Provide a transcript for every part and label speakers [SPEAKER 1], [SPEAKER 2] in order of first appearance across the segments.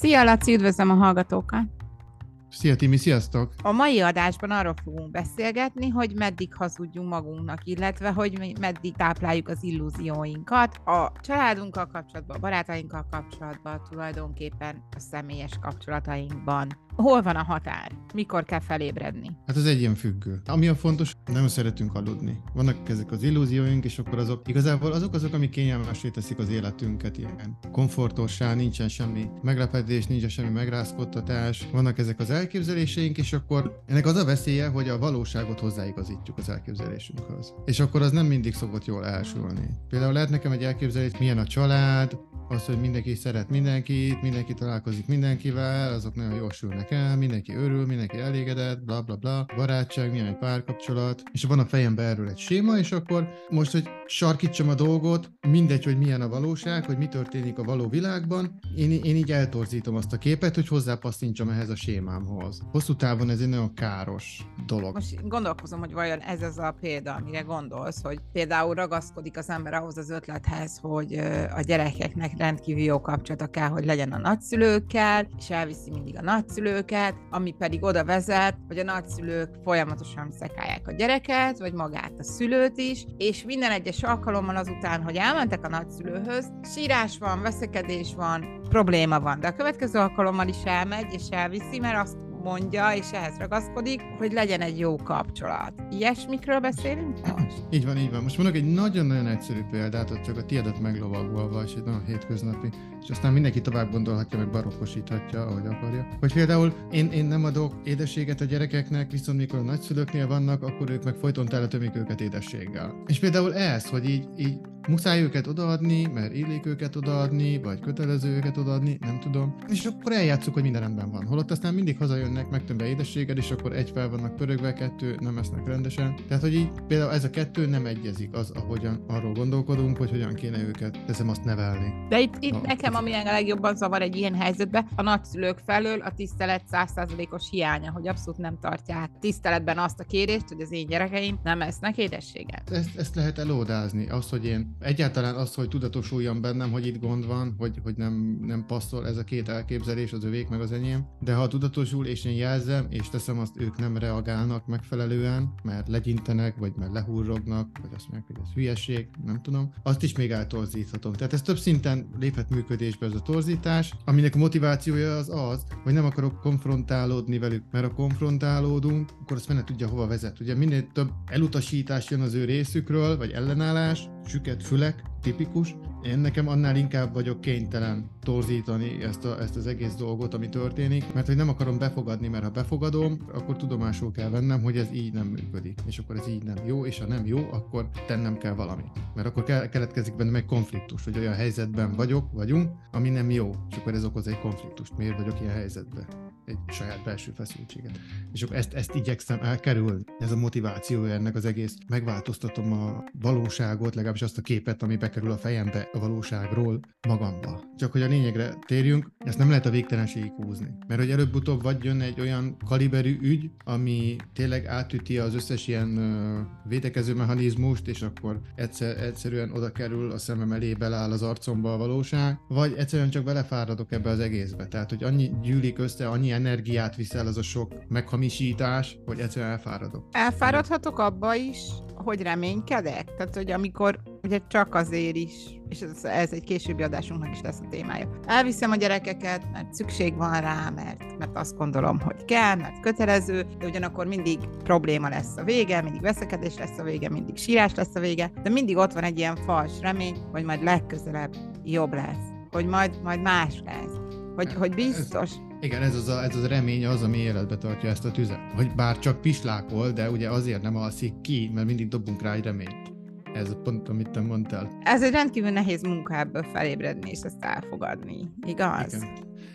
[SPEAKER 1] Szia, Laci, üdvözlöm a hallgatókat!
[SPEAKER 2] Szia Timi, sziasztok!
[SPEAKER 1] A mai adásban arról fogunk beszélgetni, hogy meddig hazudjunk magunknak, illetve hogy meddig tápláljuk az illúzióinkat a családunkkal kapcsolatban, a barátainkkal kapcsolatban, tulajdonképpen a személyes kapcsolatainkban. Hol van a határ? Mikor kell felébredni?
[SPEAKER 2] Hát az egyen függő. Ami a fontos, nem szeretünk aludni. Vannak ezek az illúzióink, és akkor azok igazából azok azok, amik kényelmesé teszik az életünket ilyen komfortossá, nincsen semmi meglepetés, nincsen semmi megrázkodtatás, vannak ezek az elképzeléseink, és akkor ennek az a veszélye, hogy a valóságot hozzáigazítjuk az elképzelésünkhöz. És akkor az nem mindig szokott jól elsülni. Például lehet nekem egy elképzelés, milyen a család, az, hogy mindenki szeret mindenkit, mindenki találkozik mindenkivel, azok nagyon jól sülnek el, mindenki örül, mindenki elégedett, bla bla bla, barátság, milyen egy párkapcsolat, és van a fejembe erről egy séma, és akkor most, hogy sarkítsam a dolgot, mindegy, hogy milyen a valóság, hogy mi történik a való világban, én, én így eltorzítom azt a képet, hogy hozzápasszítsam ehhez a sémámhoz. Hosszú távon ez egy nagyon káros dolog.
[SPEAKER 1] Most gondolkozom, hogy vajon ez az a példa, amire gondolsz, hogy például ragaszkodik az ember ahhoz az ötlethez, hogy a gyerekeknek rendkívül jó kapcsolata kell, hogy legyen a nagyszülőkkel, és elviszi mindig a nagyszülőket, ami pedig oda vezet, hogy a nagyszülők folyamatosan szekálják a gyereket, vagy magát a szülőt is, és minden egyes alkalommal azután, hogy elmentek a nagyszülőhöz, sírás van, veszekedés van, probléma van, de a következő alkalommal is elmegy, és elviszi, mert azt mondja, és ehhez ragaszkodik, hogy legyen egy jó kapcsolat. Ilyesmikről beszélünk most?
[SPEAKER 2] Így van, így van. Most mondok egy nagyon-nagyon egyszerű példát, hogy csak a tiédet meglovagolva, és egy nagyon hétköznapi, és aztán mindenki tovább gondolhatja, meg barokkosíthatja, ahogy akarja. Hogy például én, én nem adok édességet a gyerekeknek, viszont mikor a nagyszülőknél vannak, akkor ők meg folyton teletömik őket édességgel. És például ez, hogy így, így muszáj őket odaadni, mert illik őket odaadni, vagy kötelező őket odaadni, nem tudom. És akkor eljátszuk, hogy minden rendben van. Holott aztán mindig hazajönnek, megtömbe édességed, és akkor egy fel vannak pörögve, kettő nem esznek rendesen. Tehát, hogy így például ez a kettő nem egyezik az, ahogyan arról gondolkodunk, hogy hogyan kéne őket, teszem azt nevelni.
[SPEAKER 1] De itt, itt a, nekem, ami a legjobban zavar egy ilyen helyzetben, a nagyszülők felől a tisztelet százszázalékos hiánya, hogy abszolút nem tartják tiszteletben azt a kérést, hogy az én gyerekeim nem esznek édességet.
[SPEAKER 2] Ezt, ezt lehet elódázni, az, hogy én egyáltalán az, hogy tudatosuljon bennem, hogy itt gond van, hogy, hogy nem, nem passzol ez a két elképzelés, az övék meg az enyém, de ha tudatosul és én jelzem, és teszem azt, ők nem reagálnak megfelelően, mert legyintenek, vagy mert lehúrognak, vagy azt mondják, hogy ez hülyeség, nem tudom, azt is még eltorzíthatom. Tehát ez több szinten léphet működésbe ez a torzítás, aminek a motivációja az az, hogy nem akarok konfrontálódni velük, mert a konfrontálódunk, akkor azt fene tudja hova vezet. Ugye minél több elutasítás jön az ő részükről, vagy ellenállás, süket fülek, tipikus. Én nekem annál inkább vagyok kénytelen torzítani ezt, a, ezt az egész dolgot, ami történik, mert hogy nem akarom befogadni, mert ha befogadom, akkor tudomásul kell vennem, hogy ez így nem működik, és akkor ez így nem jó, és ha nem jó, akkor tennem kell valamit. Mert akkor keletkezik bennem egy konfliktus, hogy olyan helyzetben vagyok, vagyunk, ami nem jó, és akkor ez okoz egy konfliktust. Miért vagyok ilyen helyzetben? Egy saját belső feszültséget. És akkor ezt, ezt igyekszem elkerülni. Ez a motivációja ennek az egész. Megváltoztatom a valóságot, legalábbis azt a képet, ami bekerül a fejembe a valóságról magamba. Csak hogy a lényegre térjünk, ezt nem lehet a végtelenségig húzni. Mert hogy előbb-utóbb vagy jön egy olyan kaliberű ügy, ami tényleg átüti az összes ilyen védekező mechanizmust, és akkor egyszer, egyszerűen oda kerül a szemem elé, beláll az arcomba a valóság, vagy egyszerűen csak belefáradok ebbe az egészbe. Tehát, hogy annyi gyűlik össze, annyi energiát viszel az a sok meghamisítás, hogy egyszerűen elfáradok.
[SPEAKER 1] Elfáradhatok abba is, hogy reménykedek? Tehát, hogy amikor ugye csak azért is, és ez, ez egy későbbi adásunknak is lesz a témája. Elviszem a gyerekeket, mert szükség van rá, mert, mert azt gondolom, hogy kell, mert kötelező, de ugyanakkor mindig probléma lesz a vége, mindig veszekedés lesz a vége, mindig sírás lesz a vége, de mindig ott van egy ilyen fals remény, hogy majd legközelebb jobb lesz, hogy majd, majd más lesz, hogy, hogy biztos,
[SPEAKER 2] igen, ez az, a, ez az a remény az, ami életbe tartja ezt a tüzet. Hogy bár csak pislákol, de ugye azért nem alszik ki, mert mindig dobunk rá egy reményt. Ez a pont, amit te mondtál.
[SPEAKER 1] Ez egy rendkívül nehéz munka ebből felébredni és ezt elfogadni, igaz? Igen.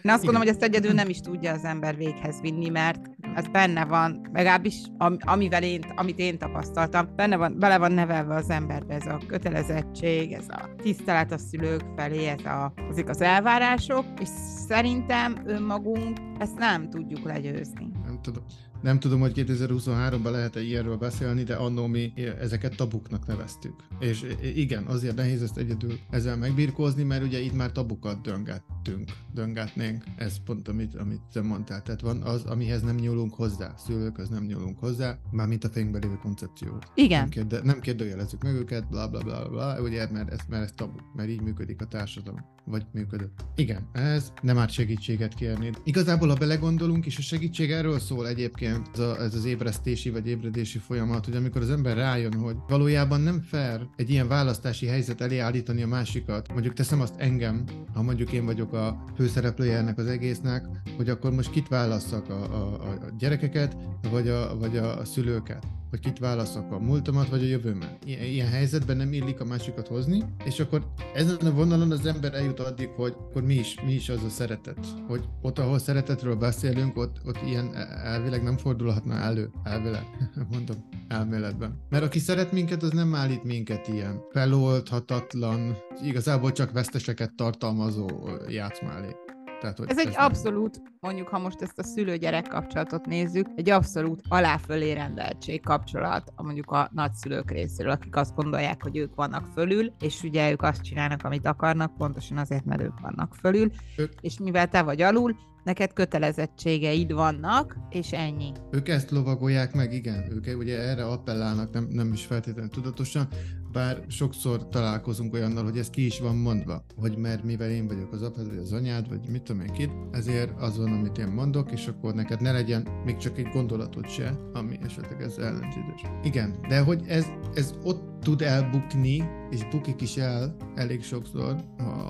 [SPEAKER 1] Én azt gondolom, hogy ezt egyedül nem is tudja az ember véghez vinni, mert ez benne van, legalábbis am, amivel én, amit én tapasztaltam, benne van, bele van nevelve az emberbe ez a kötelezettség, ez a tisztelet a szülők felé, ez a, azok az elvárások, és szerintem önmagunk ezt nem tudjuk legyőzni.
[SPEAKER 2] Nem tudom. Nem tudom, hogy 2023-ban lehet-e ilyenről beszélni, de annó mi ezeket tabuknak neveztük. És igen, azért nehéz ezt egyedül ezzel megbirkózni, mert ugye itt már tabukat döngettünk, döngetnénk. Ez pont, amit, amit te mondtál. Tehát van az, amihez nem nyúlunk hozzá, szülők, az nem nyúlunk hozzá, már mint a fénybe lévő koncepciót.
[SPEAKER 1] Igen.
[SPEAKER 2] Nem, kérde, nem kérdőjelezzük meg őket, bla bla bla bla, ugye, mert ez, mert ez tabu, mert így működik a társadalom vagy működött. Igen, ez nem árt segítséget kérni. Igazából, ha belegondolunk, és a segítség erről szól egyébként, ez, a, ez az ébresztési vagy ébredési folyamat, hogy amikor az ember rájön, hogy valójában nem fair egy ilyen választási helyzet elé állítani a másikat, mondjuk teszem azt engem, ha mondjuk én vagyok a főszereplője ennek az egésznek, hogy akkor most kit válasszak a, a, a gyerekeket, vagy a, vagy a szülőket hogy kit válaszok, a múltamat vagy a jövőmet. Ilyen, helyzetben nem illik a másikat hozni, és akkor ezen a vonalon az ember eljut addig, hogy akkor mi is, mi is az a szeretet. Hogy ott, ahol szeretetről beszélünk, ott, ott ilyen elvileg nem fordulhatna elő. Elvileg, mondom, elméletben. Mert aki szeret minket, az nem állít minket ilyen feloldhatatlan, igazából csak veszteseket tartalmazó játszma elé.
[SPEAKER 1] Tehát, hogy ez egy nem... abszolút, mondjuk ha most ezt a szülő-gyerek kapcsolatot nézzük, egy abszolút aláfölé rendeltség kapcsolat mondjuk a nagyszülők részéről, akik azt gondolják, hogy ők vannak fölül, és ugye ők azt csinálnak, amit akarnak, pontosan azért, mert ők vannak fölül, ők... és mivel te vagy alul, neked kötelezettségeid vannak, és ennyi.
[SPEAKER 2] Ők ezt lovagolják meg, igen, ők ugye erre appellálnak, nem, nem is feltétlenül tudatosan, bár sokszor találkozunk olyannal, hogy ez ki is van mondva, hogy mert mivel én vagyok az apád, vagy az anyád, vagy mit tudom én kit, ezért van, amit én mondok, és akkor neked ne legyen még csak egy gondolatod se, ami esetleg ez ellentétes. Igen, de hogy ez, ez ott tud elbukni, és bukik is el elég sokszor,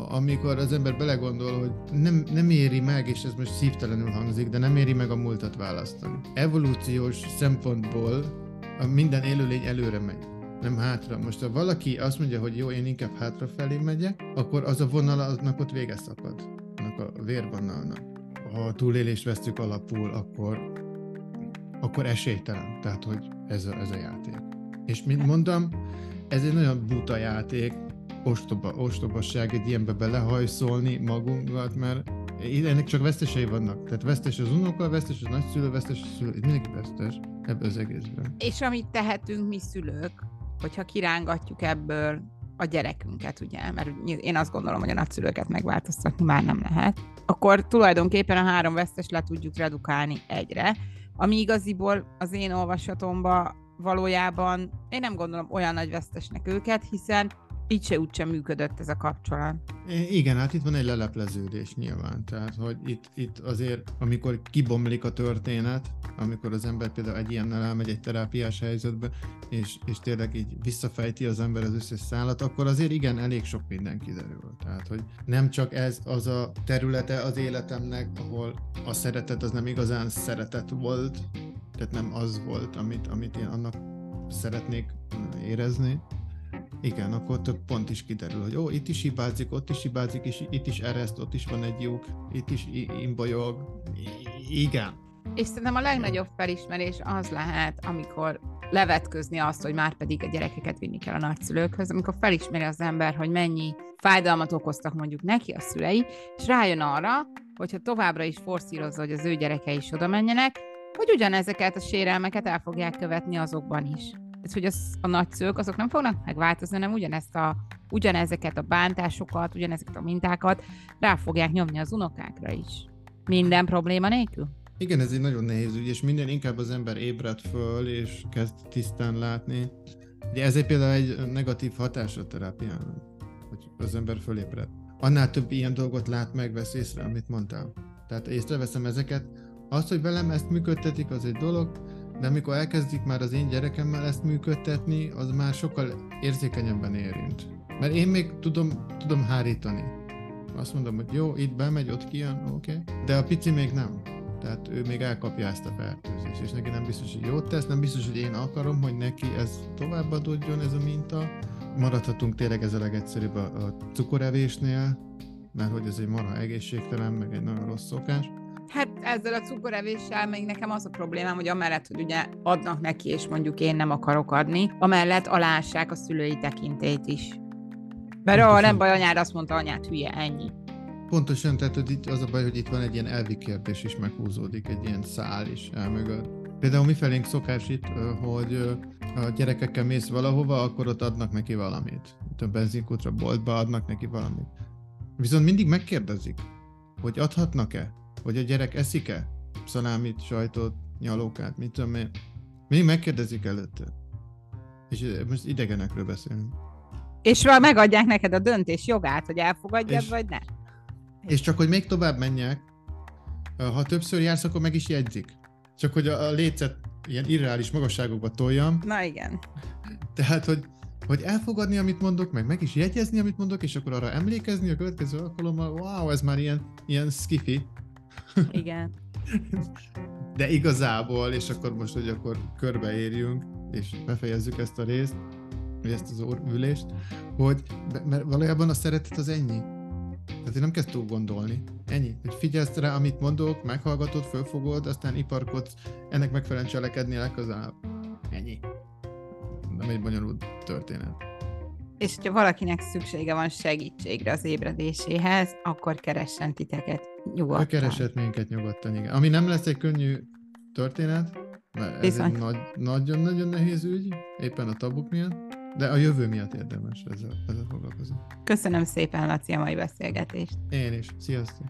[SPEAKER 2] amikor az ember belegondol, hogy nem, nem éri meg, és ez most szívtelenül hangzik, de nem éri meg a múltat választani. Evolúciós szempontból minden élőlény előre megy nem hátra. Most ha valaki azt mondja, hogy jó, én inkább hátrafelé megyek, akkor az a vonal aznak ott vége szakad. Annak a vérvonalnak. Ha a túlélést vesztük alapul, akkor, akkor esélytelen. Tehát, hogy ez a, ez a játék. És mint mondtam, ez egy nagyon buta játék, ostoba, ostobasság egy ilyenbe belehajszolni magunkat, mert ennek csak vesztesei vannak. Tehát vesztes az unoka, vesztes az nagyszülő, vesztes a szülő. Mindenki vesztes ebbe az egészben.
[SPEAKER 1] És amit tehetünk mi szülők, hogyha kirángatjuk ebből a gyerekünket, ugye, mert én azt gondolom, hogy a nagyszülőket megváltoztatni már nem lehet, akkor tulajdonképpen a három vesztes le tudjuk redukálni egyre, ami igaziból az én olvasatomban valójában én nem gondolom olyan nagy vesztesnek őket, hiszen így se úgysem működött ez a kapcsolat.
[SPEAKER 2] Igen, hát itt van egy lelepleződés nyilván, tehát hogy itt, itt azért, amikor kibomlik a történet, amikor az ember például egy ilyennel elmegy egy terápiás helyzetbe, és, és tényleg így visszafejti az ember az összes szállat, akkor azért igen, elég sok minden kiderül. Tehát, hogy nem csak ez az a területe az életemnek, ahol a szeretet az nem igazán szeretet volt, tehát nem az volt, amit, amit én annak szeretnék érezni, igen, akkor több pont is kiderül, hogy ó, itt is hibázik, ott is hibázik, és itt is ereszt, ott is van egy lyuk, itt is imbolyog. Igen.
[SPEAKER 1] És szerintem a legnagyobb felismerés az lehet, amikor levetközni azt, hogy már pedig a gyerekeket vinni kell a nagyszülőkhöz, amikor felismeri az ember, hogy mennyi fájdalmat okoztak mondjuk neki a szülei, és rájön arra, hogyha továbbra is forszírozza, hogy az ő gyerekei is oda menjenek, hogy ugyanezeket a sérelmeket el fogják követni azokban is ez, hogy az, a nagyszülők azok nem fognak megváltozni, hanem ugyanezt a, ugyanezeket a bántásokat, ugyanezeket a mintákat rá fogják nyomni az unokákra is. Minden probléma nélkül.
[SPEAKER 2] Igen, ez egy nagyon nehéz ügy, és minden inkább az ember ébred föl, és kezd tisztán látni. Ugye egy például egy negatív hatás a terápiának, hogy az ember fölébred. Annál több ilyen dolgot lát meg, vesz észre, amit mondtál. Tehát észreveszem ezeket. Az, hogy velem ezt működtetik, az egy dolog, de amikor elkezdik már az én gyerekemmel ezt működtetni, az már sokkal érzékenyebben érint. Mert én még tudom, tudom hárítani. Azt mondom, hogy jó, itt bemegy, ott kijön, oké. Okay. De a pici még nem. Tehát ő még elkapja ezt a fertőzést, és neki nem biztos, hogy jót tesz, nem biztos, hogy én akarom, hogy neki ez továbbadódjon ez a minta. Maradhatunk tényleg ez a legegyszerűbb a, cukorevésnél, mert hogy ez egy marha egészségtelen, meg egy nagyon rossz szokás.
[SPEAKER 1] Ezzel a cukorevéssel még nekem az a problémám, hogy amellett, hogy ugye adnak neki, és mondjuk én nem akarok adni, amellett alássák a szülői tekintét is. Mert a nem baj, anyád azt mondta, anyát hülye, ennyi.
[SPEAKER 2] Pontosan, tehát hogy itt az a baj, hogy itt van egy ilyen elvi kérdés is meghúzódik, egy ilyen szál is elmögött. Például mi felénk szokás itt, hogy a gyerekekkel mész valahova, akkor ott adnak neki valamit. Itt a benzinkútra, boltba adnak neki valamit. Viszont mindig megkérdezik, hogy adhatnak-e? Hogy a gyerek eszik-e? Szalámit, sajtot, nyalókát, mit tudom én. Mindig megkérdezik előtte. És most idegenekről beszélünk.
[SPEAKER 1] És megadják neked a döntés jogát, hogy elfogadjad, és, vagy ne.
[SPEAKER 2] És csak, hogy még tovább menjek, ha többször jársz, akkor meg is jegyzik. Csak, hogy a, a lécet ilyen irreális magasságokba toljam.
[SPEAKER 1] Na igen.
[SPEAKER 2] Tehát, hogy, hogy elfogadni, amit mondok, meg meg is jegyezni, amit mondok, és akkor arra emlékezni a következő alkalommal, wow, ez már ilyen, ilyen skifi.
[SPEAKER 1] Igen.
[SPEAKER 2] De igazából, és akkor most, hogy akkor körbeérjünk, és befejezzük ezt a részt, vagy ezt az ülést, hogy mert valójában a szeretet az ennyi. Tehát én nem kezd túl gondolni. Ennyi. Hogy figyelsz rá, amit mondok, meghallgatod, fölfogod, aztán iparkodsz, ennek megfelelően cselekedni legközelebb. Ennyi. Nem egy bonyolult történet.
[SPEAKER 1] És hogyha valakinek szüksége van segítségre az ébredéséhez, akkor keressen titeket nyugodtan.
[SPEAKER 2] Keresett minket nyugodtan, igen. Ami nem lesz egy könnyű történet, mert ez egy nagyon-nagyon nehéz ügy, éppen a tabuk miatt, de a jövő miatt érdemes ezzel, ezzel foglalkozni.
[SPEAKER 1] Köszönöm szépen, Laci, a mai beszélgetést.
[SPEAKER 2] Én is. Sziasztok!